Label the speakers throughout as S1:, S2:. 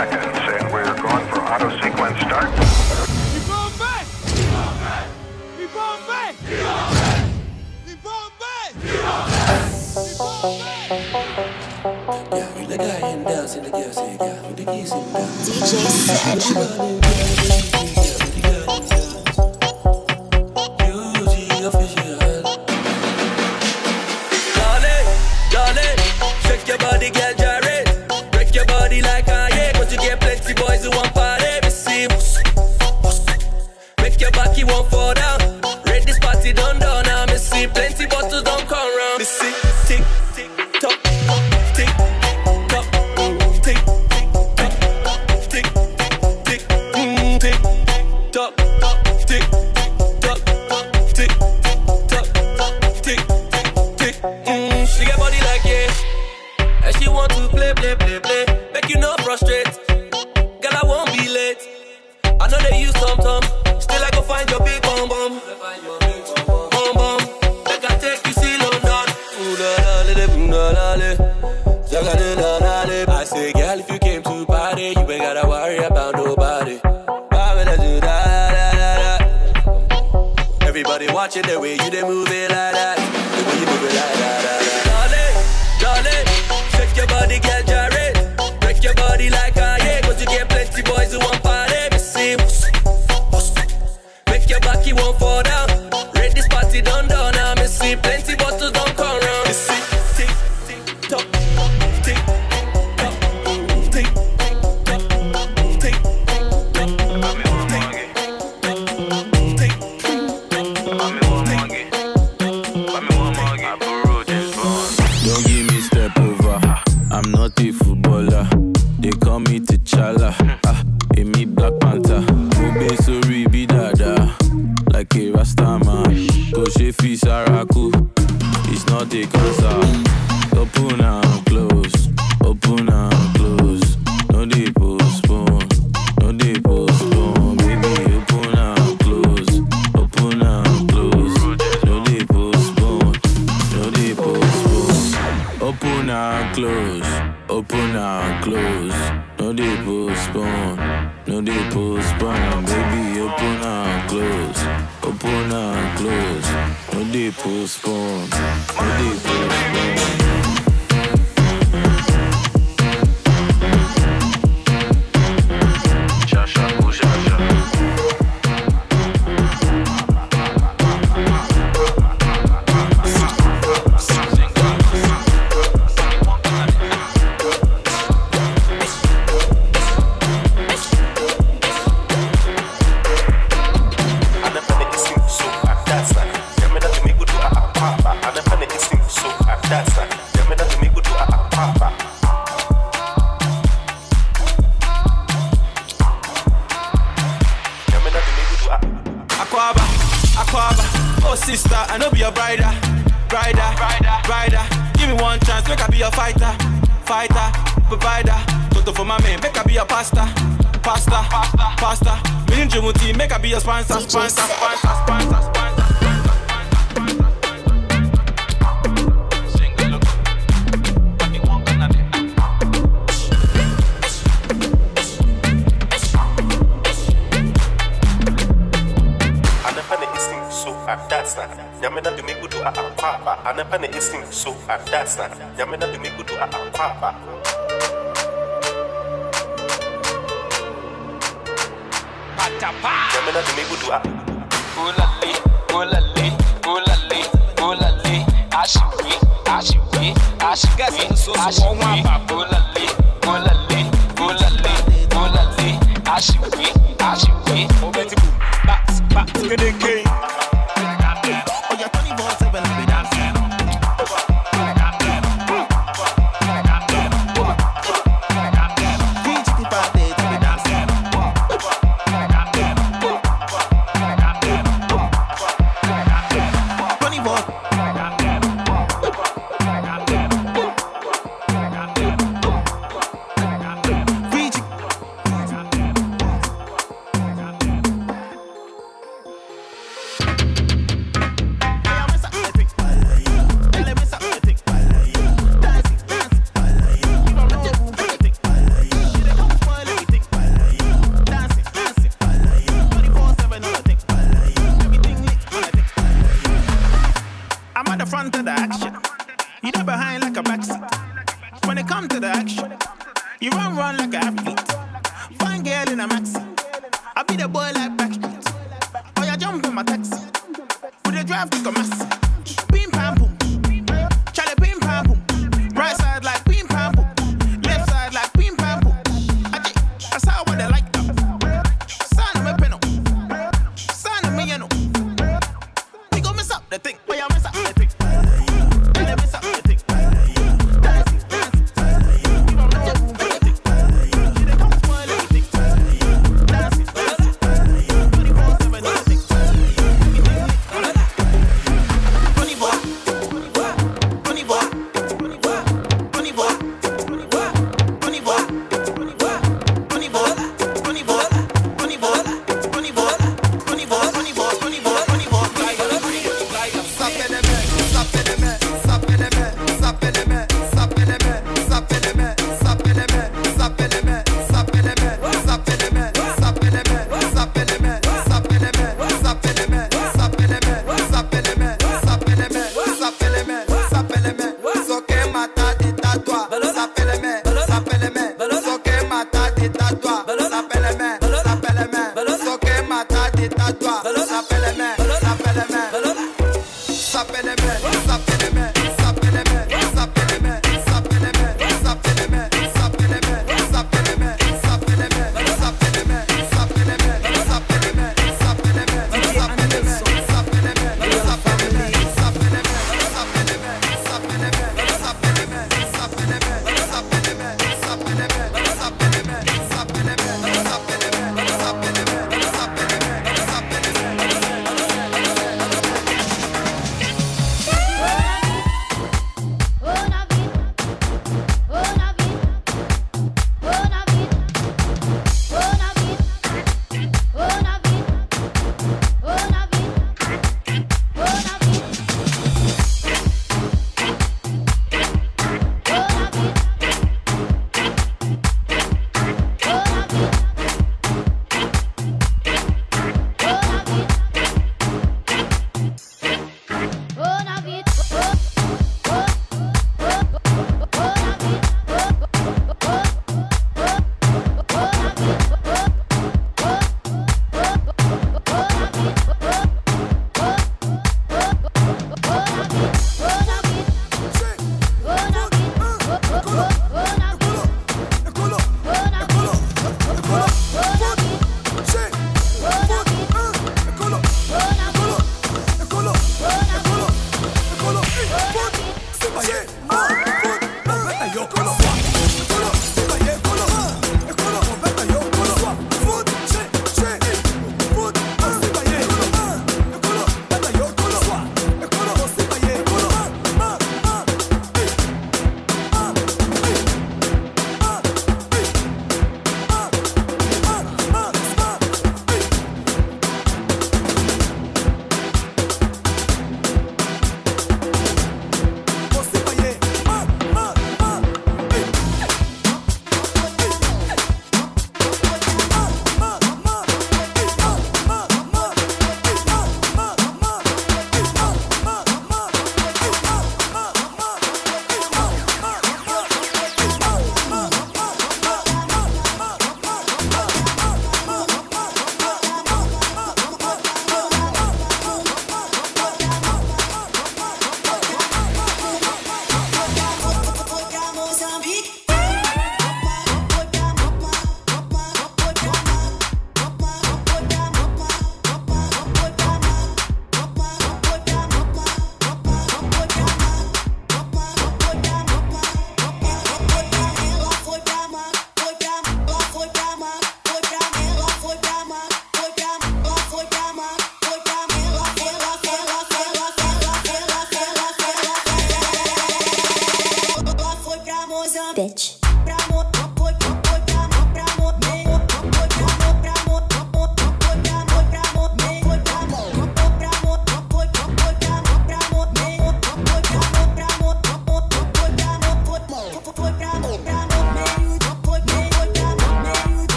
S1: seconds, and we're going for auto sequence start. Back! Back! Back! The in the
S2: DJ.
S3: sana jamena bimikutu akwapa
S1: patapa
S3: jamena bimikutu a.
S1: Ulali eh, ulali ulali ulali ashiwi ashiwi ashiwi ashiwi ulali ulali ulali ulali ashiwi ashiwi
S4: obetibu
S1: bat bat
S4: gedeke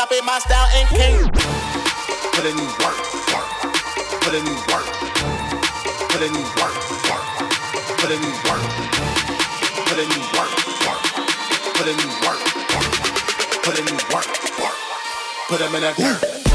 S5: copy my style and king.
S6: Put in work, work, put in work, put in work, work, put in work, put in work, work, put in work, work, put in work, work, put them in a dirt.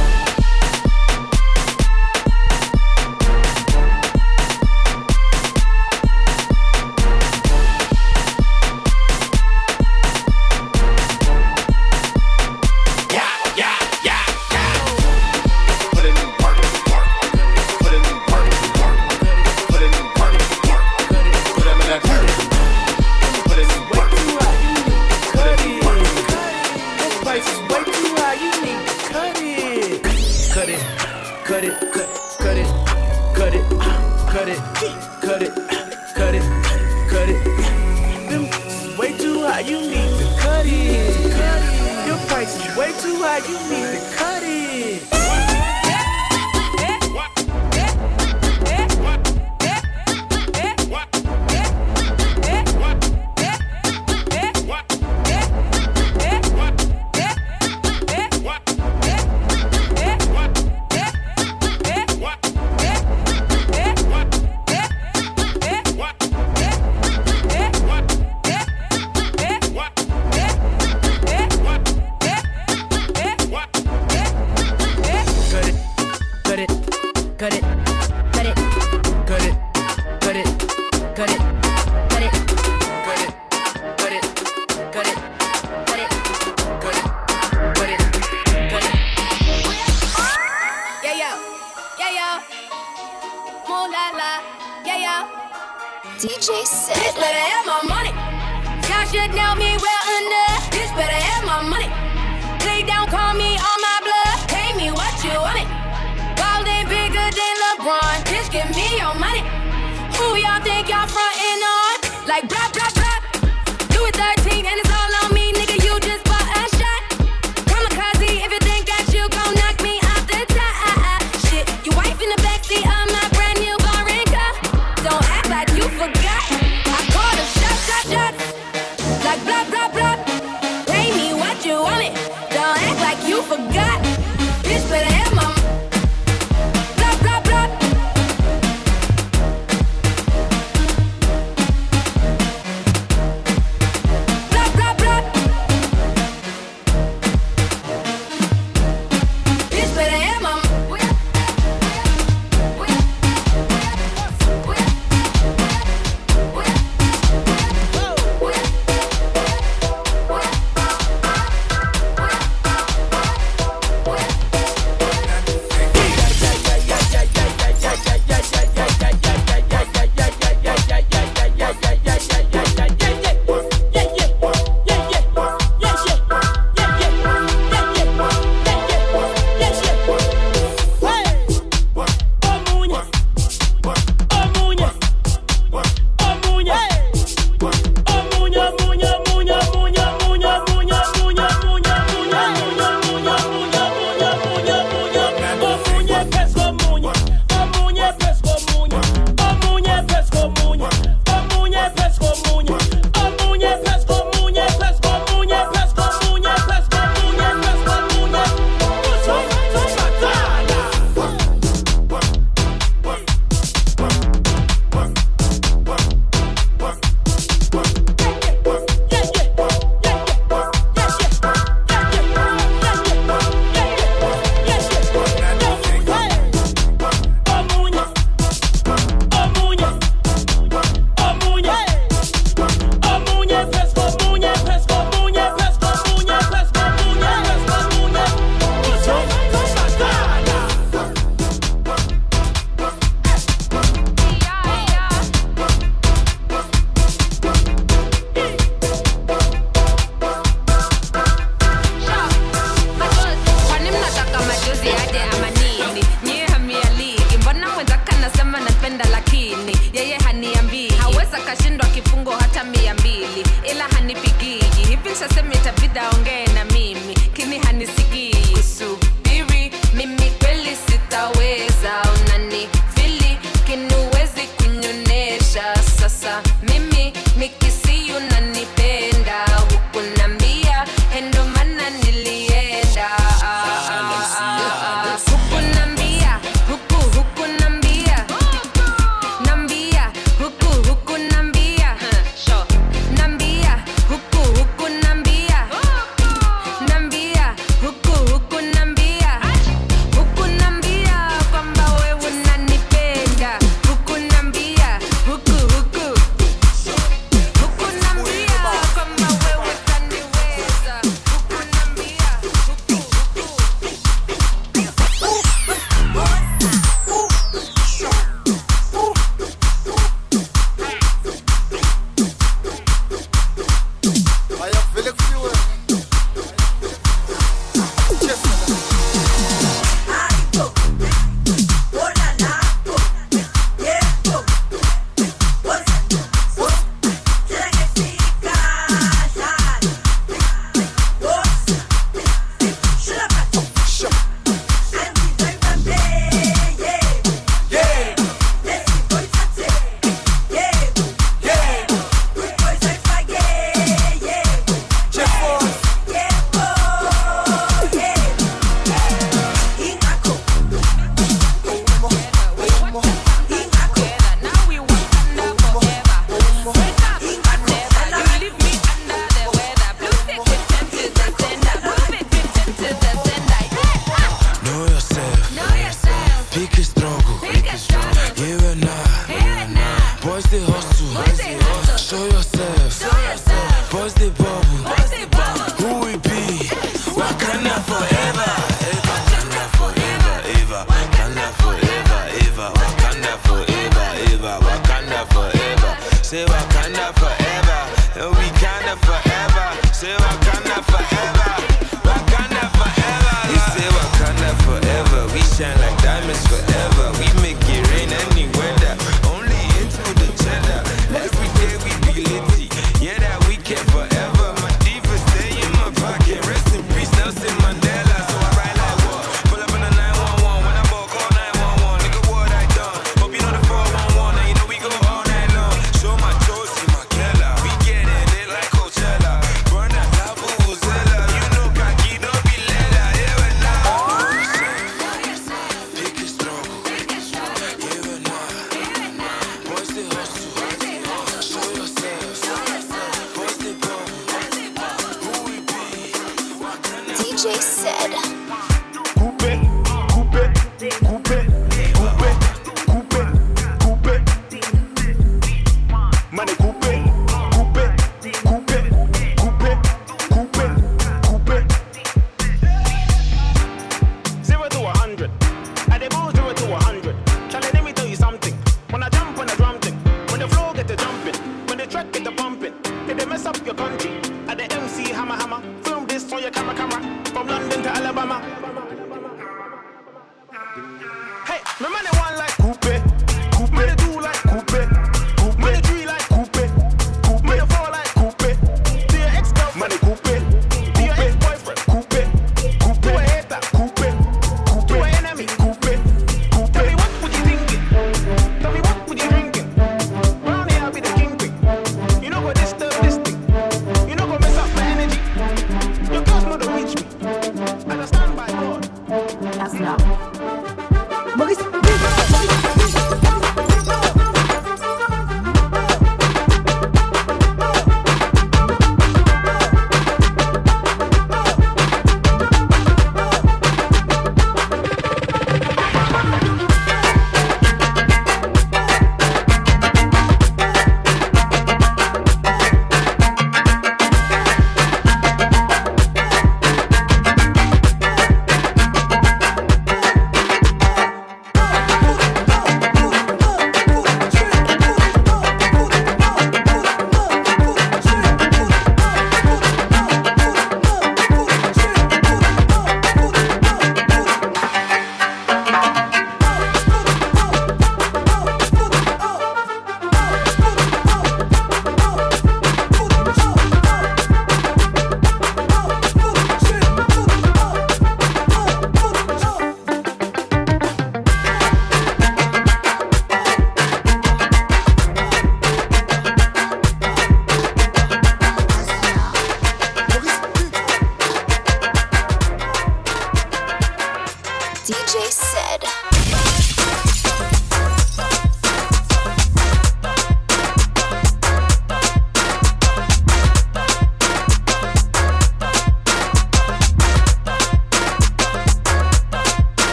S4: Hammer. At the MC Hammer Hammer. Film this for your camera camera. From London to Alabama.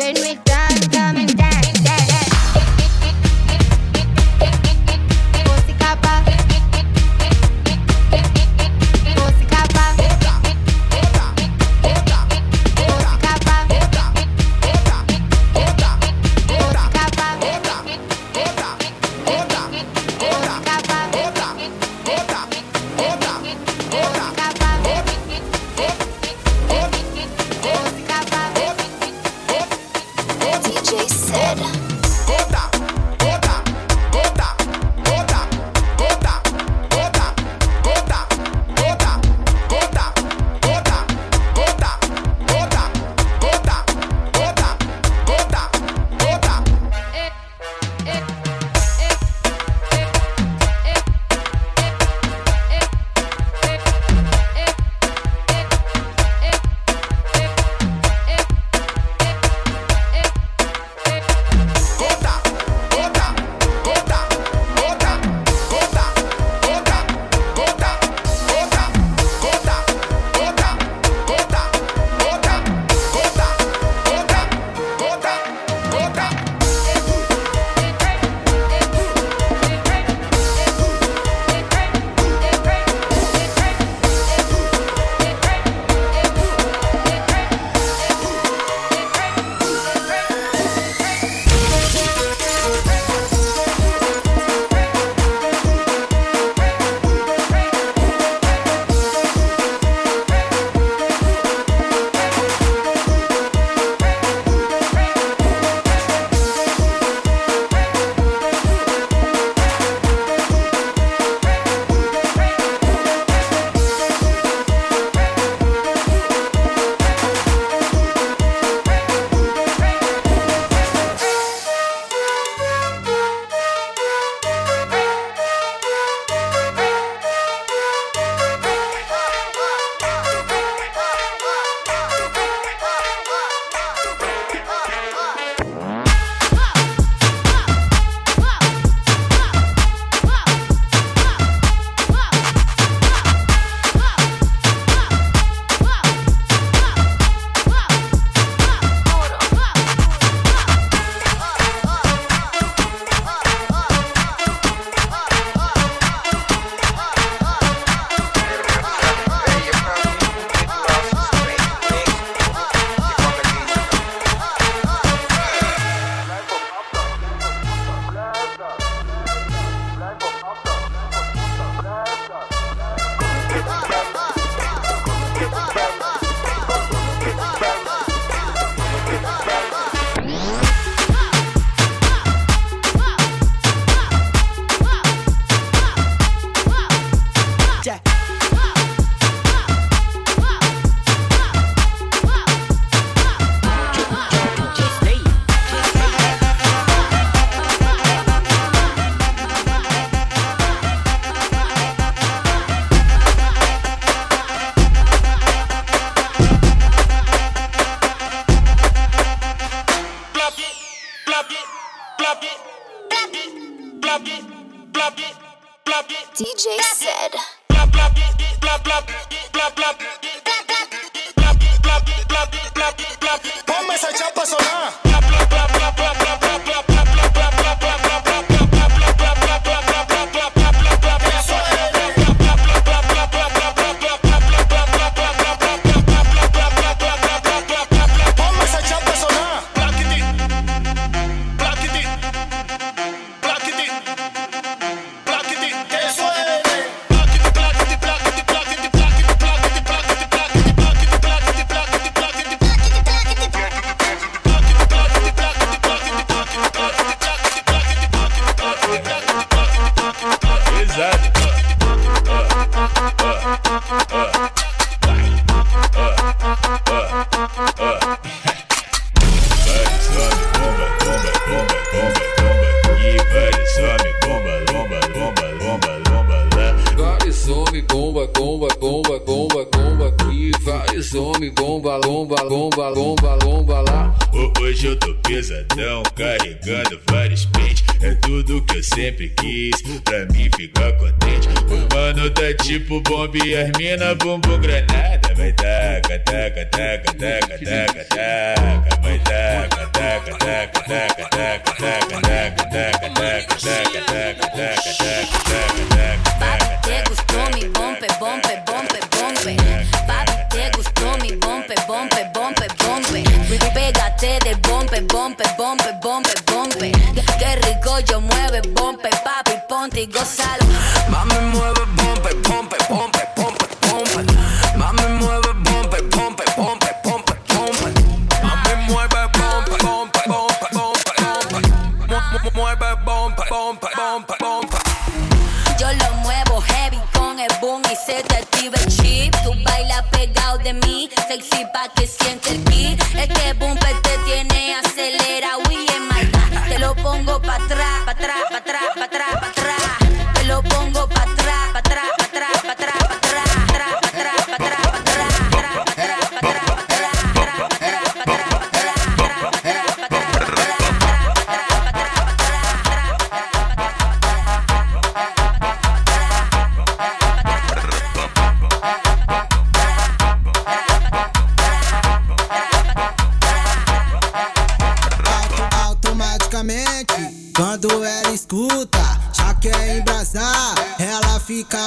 S7: When we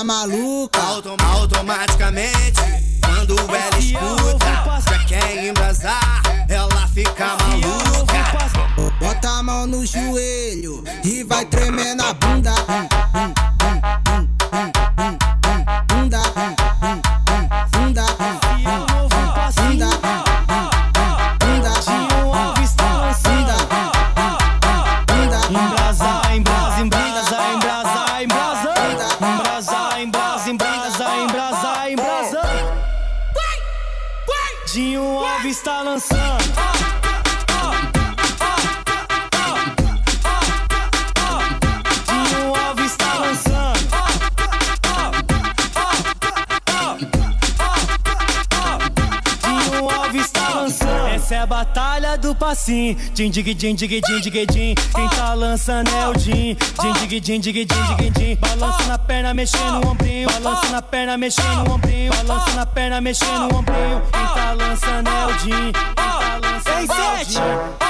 S8: Tá maluco.
S9: Passinho. Din, dig, din, dig, din, dig, din. Quem tá lançando é o Din. Din, dig, din, dig, din, dig, din. Balança na perna, mexendo o ombrinho. Balança na perna, mexendo o ombrinho. Balança na perna, mexendo o ombrinho. Quem tá lançando é o Din. Quem tá lançando é o Din.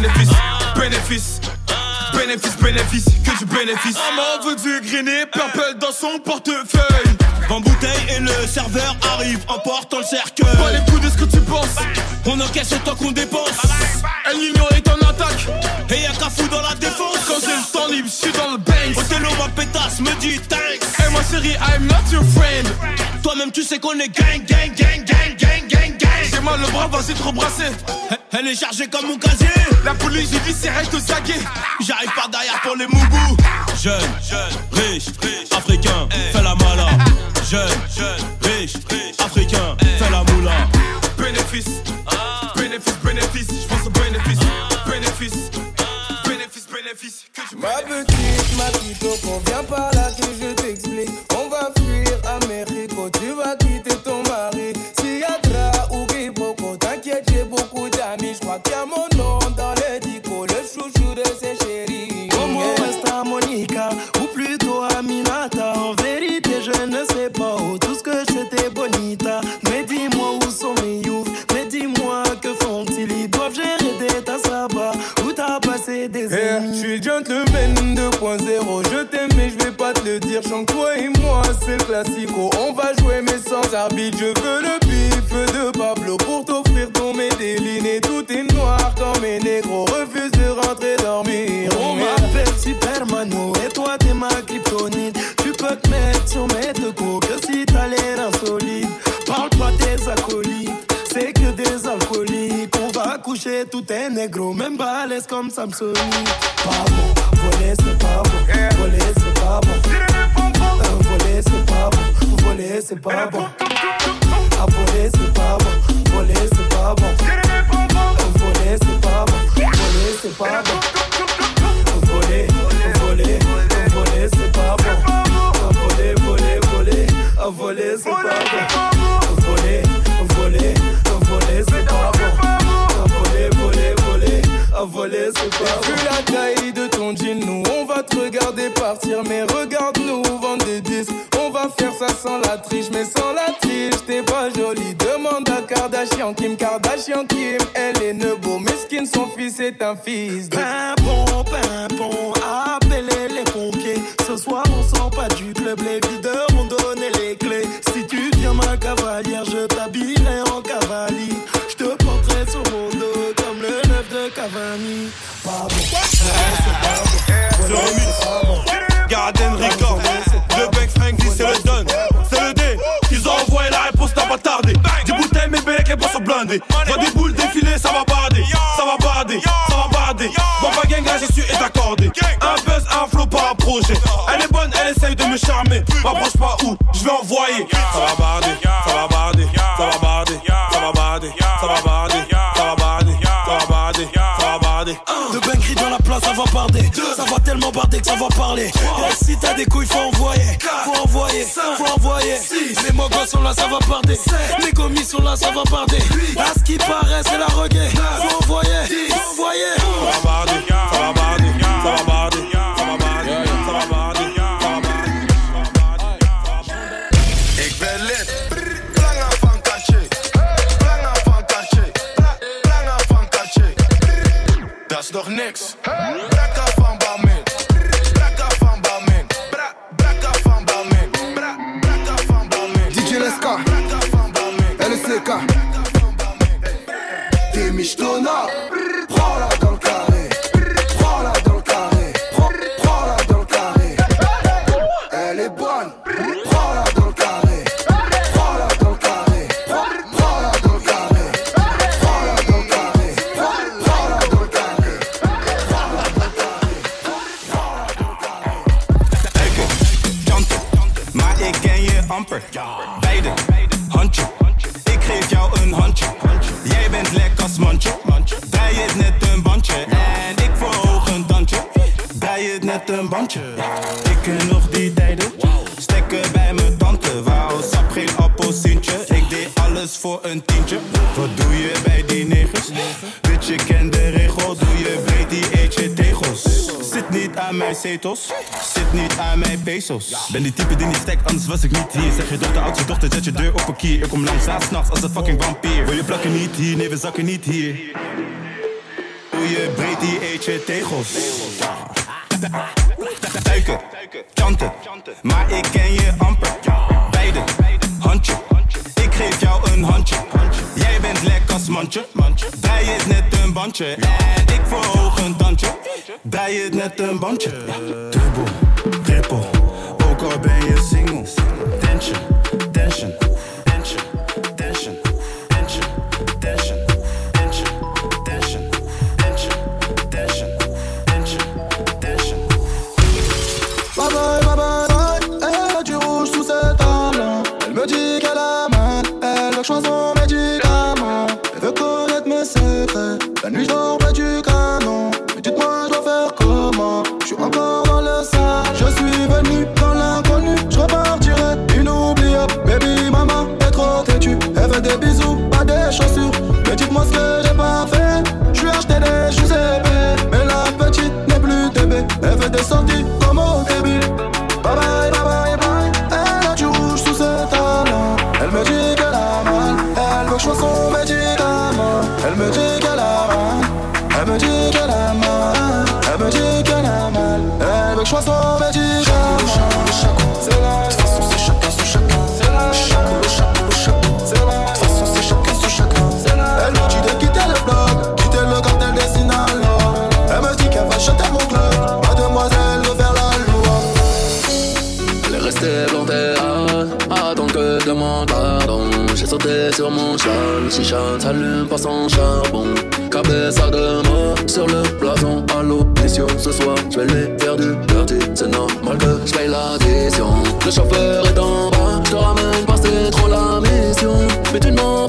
S10: Bénéfice, bénéfice, bénéfice, bénéfice, que du bénéfice. Maman veut du grainé, purple dans son portefeuille. En bouteille et le serveur arrive en portant le cercueil. Pas les coups de ce que tu penses. On encaisse autant qu'on dépense. El Niño est en attaque. Et y'a qu'à fou dans la défense. Quand j'ai le temps libre, je suis dans le bank. Othello, ma pétasse, me dit thanks. Et ma chérie, I'm not your friend. Toi-même, tu sais qu'on est gang, gang, gang, gang, gang. J'ai mal le bras, vas-y trop brasser. Elle est chargée comme mon casier. La police judiciaire est au saguet. J'arrive par derrière pour les moubous. Jeune, riche, africain, fais la mala. Jeune, riche,
S11: classico. On va jouer mais sans arbitre. Je veux le bif de Pablo pour t'offrir ton médéline. Et tout est noir comme mes négros refusent de rentrer dormir. On m'appelle
S12: Supermano et toi t'es ma kryptonite. Tu peux te mettre sur mes deux coups que si t'as l'air insolite. Parle pas des acolytes c'est que des alcooliques. On va coucher tout est négro, même balèze comme Samsung. Pas bon, voler c'est pas bon, c'est pas bon.
S11: triche, mais sans la triche, t'es pas jolie. Demande à Kardashian, Kim Kardashian, Kim. Elle est nebo, mesquine, son fils est un fils de.
S12: Pimpon, pimpon, appelez les pompiers. Ce soir, on sort pas du club, les
S13: M'approche pas où, je vais envoyer. Ça va barder, ça va barder, ça va barder, ça va barder, ça va barder, ça va barder, ça va barder, ça va barder.
S12: De Bengri dans la place, ça va barder. Ça va tellement barder que ça va parler. Si t'as des couilles, faut envoyer. Faut envoyer, faut envoyer. Les mogos sont là, ça va barder. Les commis sont là, ça va barder. À ce qui paraît, c'est la reggae. Faut envoyer, faut envoyer. Ça va barder, ça va barder, ça va barder.
S14: next. Hey.
S10: Zit niet aan mijn pesos. Ben die type die niet stekt, anders was ik niet hier. Zeg je dochter, oudste dochter, zet je deur op een kier. Ik kom langs laat s'nachts als een fucking vampier. Wil je plakken niet hier, nee, we zakken niet hier. Doe je breed, die eet je tegels. Duiken, chanten. maar ik ken je amper. Beide, handje, ik geef jou een handje. Jij bent lekker als mandje, draai is net een bandje. them bunch Yeah.
S15: avait descendu. Oh.
S16: Sur mon châle, chicha s'allume pas sans charbon. Cabessa de mort sur le plafond. Allô, mission ce soir, je vais les faire du dirty. C'est normal que je paye l'addition. Le chauffeur est en bas, je te ramène pas, c'est trop la mission. Mais tu ne m'en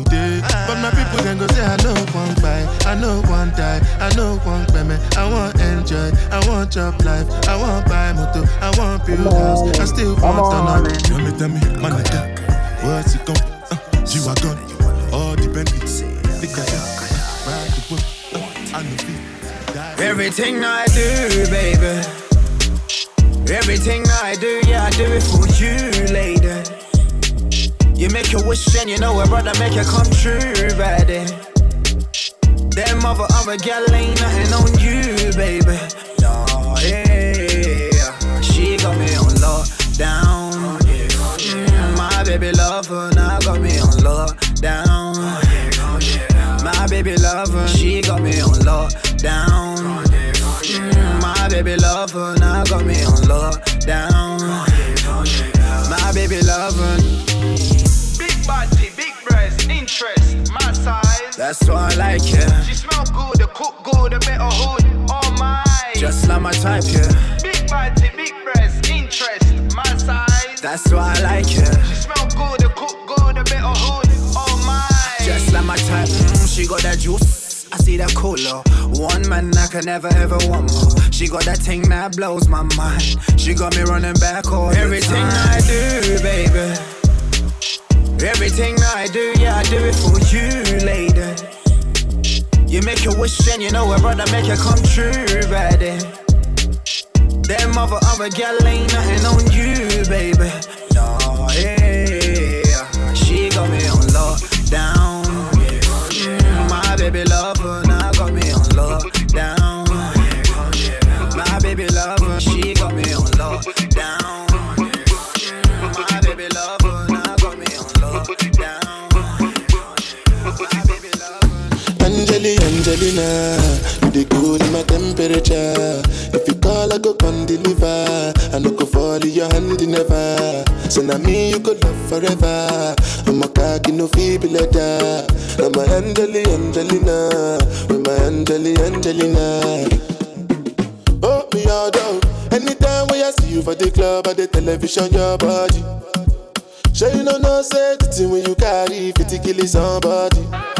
S17: money day. But my people can go say I know one buy, I know one die, I know one payment. I want enjoy, I want job life, I want buy motor, I want build house, I still want to know. Tell me, tell me, my nigga, what's it come? Uh, G-Wagon, all the Bentleys, lick that shit, ride the whip, uh, I know feet, die.
S6: Everything I do, baby. Everything I do, yeah, I do it for you, lady. You make a wish and you know a brother make it come true, baby. Them other other gal ain't nothing on you, baby. No, yeah, she got me on lockdown. Mm, my baby lover now got me on lockdown. My baby lover, she got me on lockdown. Mm, my baby lover now got me on lockdown. My baby lover. Big body, big breast, interest, my size. That's why I like her. She smell good, the cook good, the better hood, all mine. Just like my type, yeah. Big body, big breast, interest, my size. That's why I like her. She smell good, the cook good, the better hood, all mine. Just like my type, mm, she got that juice. I see that cola. One man I can never ever want more. She got that thing that blows my mind. She got me running back all Everything I do, baby. Everything I do, yeah, I do it for you, lady. You make a wish and you know a brother make it come true, baby. Them other other gal ain't nothing on you, baby. No, yeah. She got me on lockdown. Mm, my baby lover
S17: Angeli, Angelina, you the cool in my temperature. If you call, I go come deliver. I no go fall in your hand never. So now me you could love forever. I'm a cocky no feeble letter. I'm a Angeli, Angelina, with my Angeli, Angelina. Oh me all down. Anytime when I see you for the club or the television, your body. Sure you know no say the thing when you carry 50 kill somebody.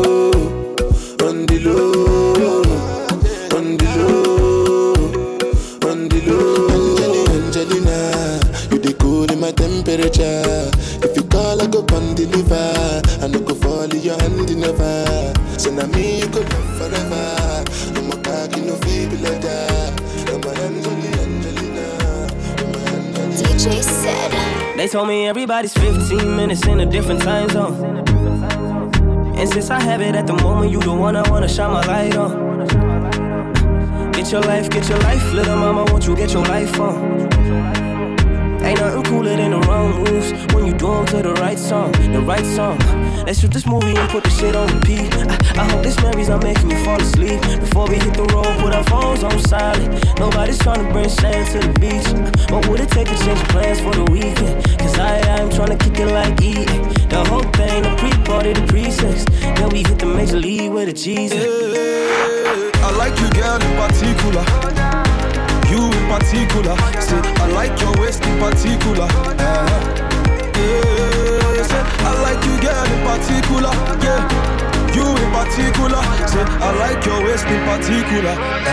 S17: deliver. I no go fall in your hand never. So now me you could love forever. I'm a cocky no feeble letter. I'm a Angeli, Angelina. DJ
S2: CeD. Uh, they told me everybody's 15 minutes in a different time zone. And since I have it at the moment, you the one I wanna shine my light on. Get your life, get your life, little mama, won't you get your life on? Ain't nothing cooler than the wrong moves when you do do 'em to the right song, the right song. Let's shoot this movie and put the shit on repeat. I, I hope this memories are making you fall asleep. Before we hit the road, put our phones on silent. Nobody's trying to bring sand to the beach. What would it take to change plans for the weekend? Cause I, I'm trying to kick it like eating. The whole thing, the pre-party, the pre-sex. Then we hit the major league with a Jesus.
S15: I like you, girl, in particular. You in particular. Say, I like your waist in waist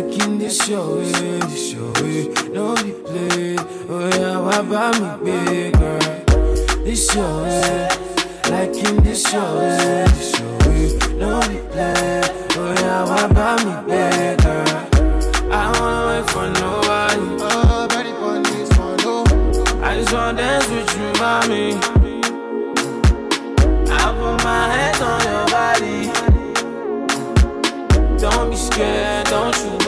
S18: like in this show, eh, we, the show, eh, no be play. Oh yeah, what about me big girl? This show, eh, like in the show, eh, we, the show, eh, no be play. Oh yeah, what about me big girl? I wanna wait for nobody. Oh, ready for this one, oh. I just wanna dance with you, mommy. I put my hands on your body. Don't be scared.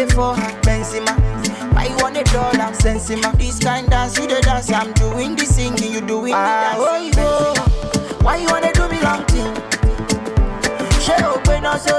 S19: they for Benzema. Buy one a dollar, Benzema. This kind dance, you the dance. I'm doing the singing, you doing the ah, dance. Oh, Benzema. Why you wanna do me long thing? She open us so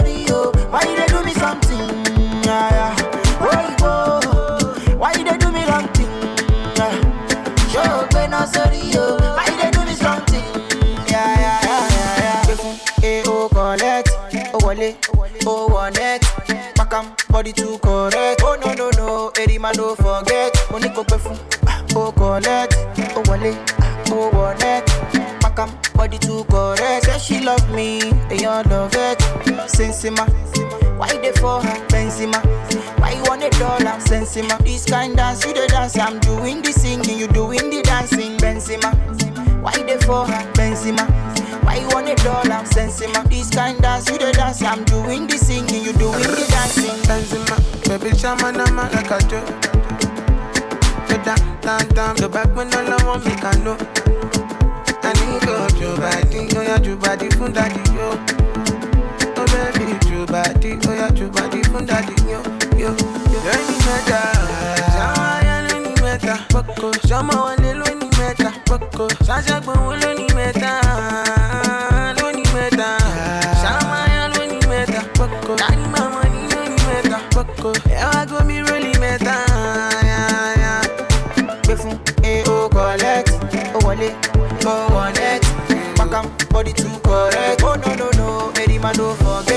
S19: body too correct. Oh no no no, Eddie man no forget. Money go pay ah, oh collect, oh wallet, ah, oh wallet. Makam body too correct. Say she love me, eyan love it. Sensima, why they for her? Benzema, why you want a dollar? Sensima, this kind dance you the dance, I'm doing the singing, you doing the dancing. Benzema. Why they for Benzema? Why you want a dollar? Sensima. This kind dance, you the dance. I'm doing the singing, you doing the dancing.
S20: Benzema, baby,
S21: chama nama like I do. The down, down, down, the back when all I want me can know. I need go to body, oh yeah, to body, fun daddy, yo. Oh baby, to body, oh yeah, to body, fun daddy, yo, yo, yo. Any shawa ya any meta, boko, shama wale lo ni meta, boko, sasha gbon lo ni meta, lo ni meta, shama ya lo ni meta, boko, daddy mama ni lo ni meta, boko, ewa go mi really meta, yeah, yeah.
S19: Gbé fún AO collect, ó wọlé, ó connect. Back am body too correct. Oh no no no, Mary don't forget.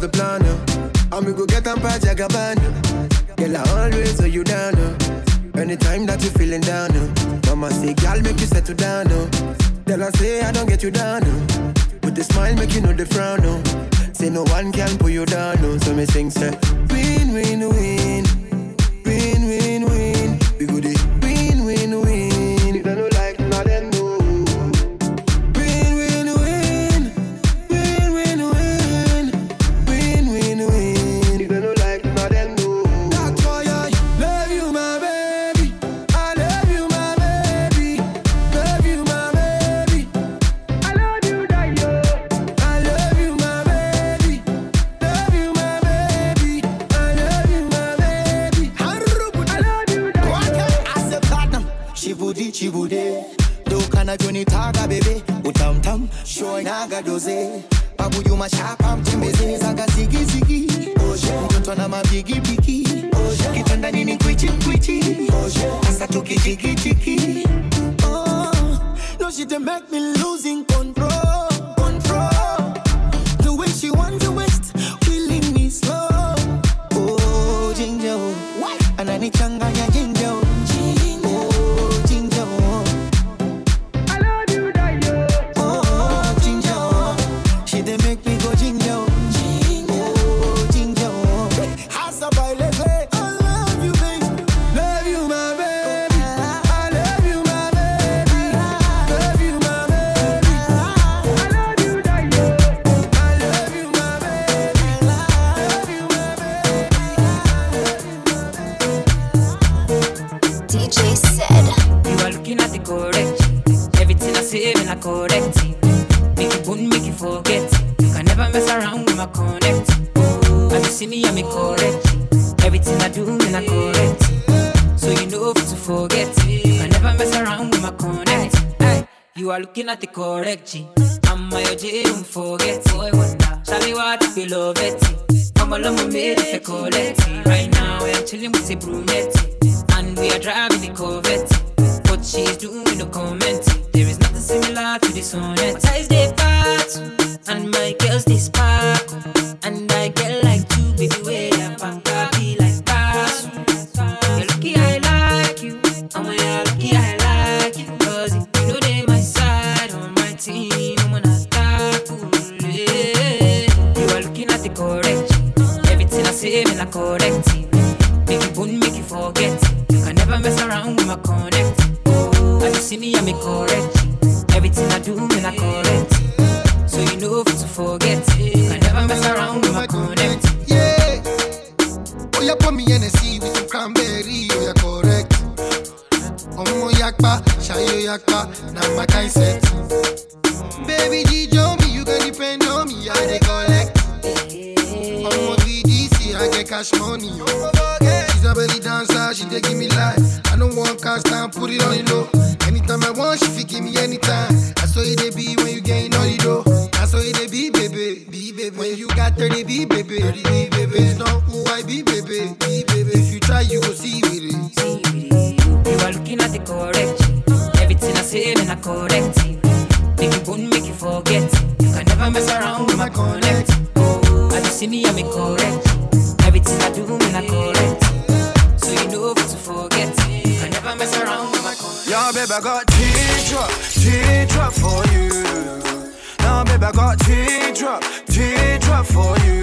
S22: The plan, uh. and we go get them by Jagabana. Girl, I always hold you down, uh. Anytime that you feeling down, uh. Mama say, girl, make you settle down, uh. Tell her say I don't get you down, uh. With the smile, make you know the frown, uh. Say no one can pull you down, uh. So me sing, say, win, win, win,
S20: dey make me losing
S23: correct
S20: shayo yakpa, now my kind set. Baby G, Joe me, you can depend on me, I dey collect. Omo VDC, I get cash money. She's a belly dancer, she dey give me life. I don't want cash down, put it on the low. Anytime I want, she fit give me anytime. I saw it they be when you gain on the dough. I saw it they be, baby, be baby. When you got 30 be, baby, 30 be, baby. It's not who I be, baby, be baby. If you try, you go see
S23: I say, man, I correct it. Make you won't make you forget. You can never mess around with my connect. As you see me, I'm correct. Everything I do, man, I correct. So you know to forget. You can never mess around with my connect.
S6: Yo, baby, I got teardrop, teardrop for you. Now, babe, I got teardrop, teardrop for you.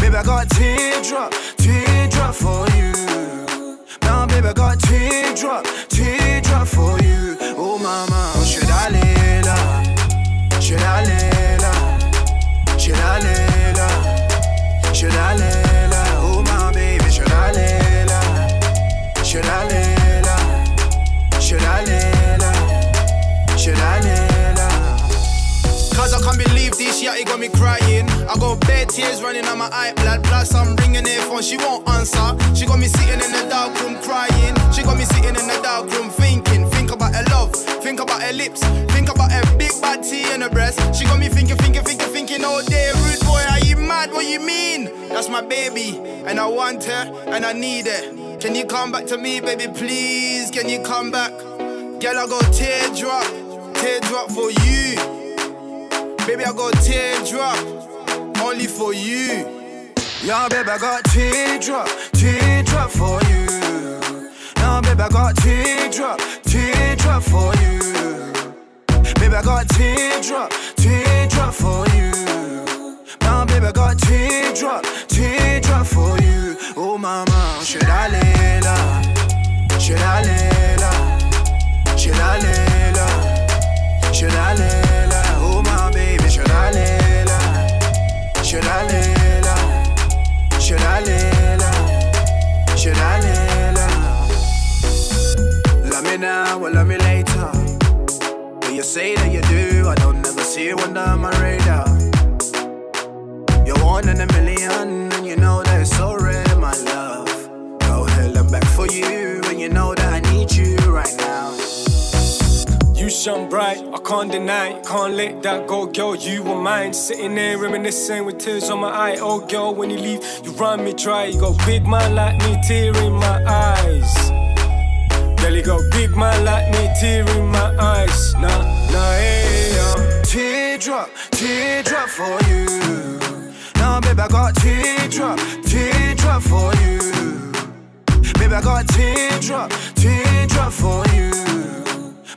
S6: Baby, I got teardrop, teardrop for you. Now, baby, I got teardrop Should I low? Oh, my baby, should I lay low? Should I lay low? Should I lay low? Should I low? Cause I can't believe this shit, it got me crying. I got bad tears running on my eye, blood. Plus, I'm ringing her phone, she won't answer. She got me sitting in the dark room crying. She got me sitting in the dark room thinking. Think about her love, think about her lips, think about her big bad tea in her breast. She got me thinking, thinking, thinking, thinking, oh, day, rude What you mean? That's my baby, and I want her, and I need her. Can you come back to me, baby, please? Can you come back? Girl, I go teardrop, teardrop for you. Baby, I got teardrop, only for you. Yeah, baby, I got teardrop, teardrop for you. Now, baby, I got teardrop, teardrop for you. Baby, I got teardrop, teardrop for you. I got teardrop, teardrop for you. Oh, mama, should I lay low? Should I lay low? Should I lay low? Should I lay low? Oh, my baby, should I lay low? Should I lay low? Should I lay low? Should I lay low? Love me now or love me later. But you say that you do, I don't never see you under my radar. One in a million, and you know that it's so rare, my love. Go hell and back for you, and you know that I need you right now.
S24: You shine bright, I can't deny, can't let that go, girl. You were mine, sitting there reminiscing with tears on my eye. Oh, girl, when you leave, you run me dry. You got big man like me, tear in my eyes. Girl, you got big man like me, tear in my eyes. Nah, nah, hey, yeah.
S6: Teardrop, teardrop for you. Now, baby, I got teardrop, teardrop for you. Baby, I got teardrop, teardrop for you.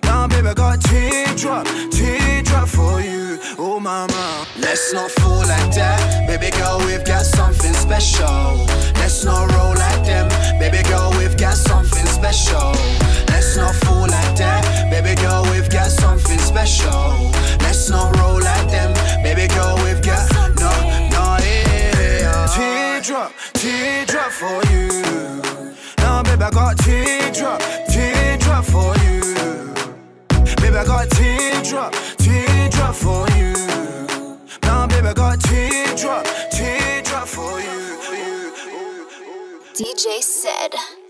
S6: Now, baby, I got teardrop, teardrop for you. Oh, mama. Let's not fall like that. Baby girl, we've got something special. Let's not roll like them. Baby girl, we've got something special. Let's not fool like that. Baby girl, we've got something special. Let's not roll like them. Baby girl, we've got Teardrop, for you. Now, baby, I got teardrop, teardrop for you. Baby, I got teardrop, teardrop for you. Now, baby, I got teardrop, teardrop for you.
S2: DJ CeD.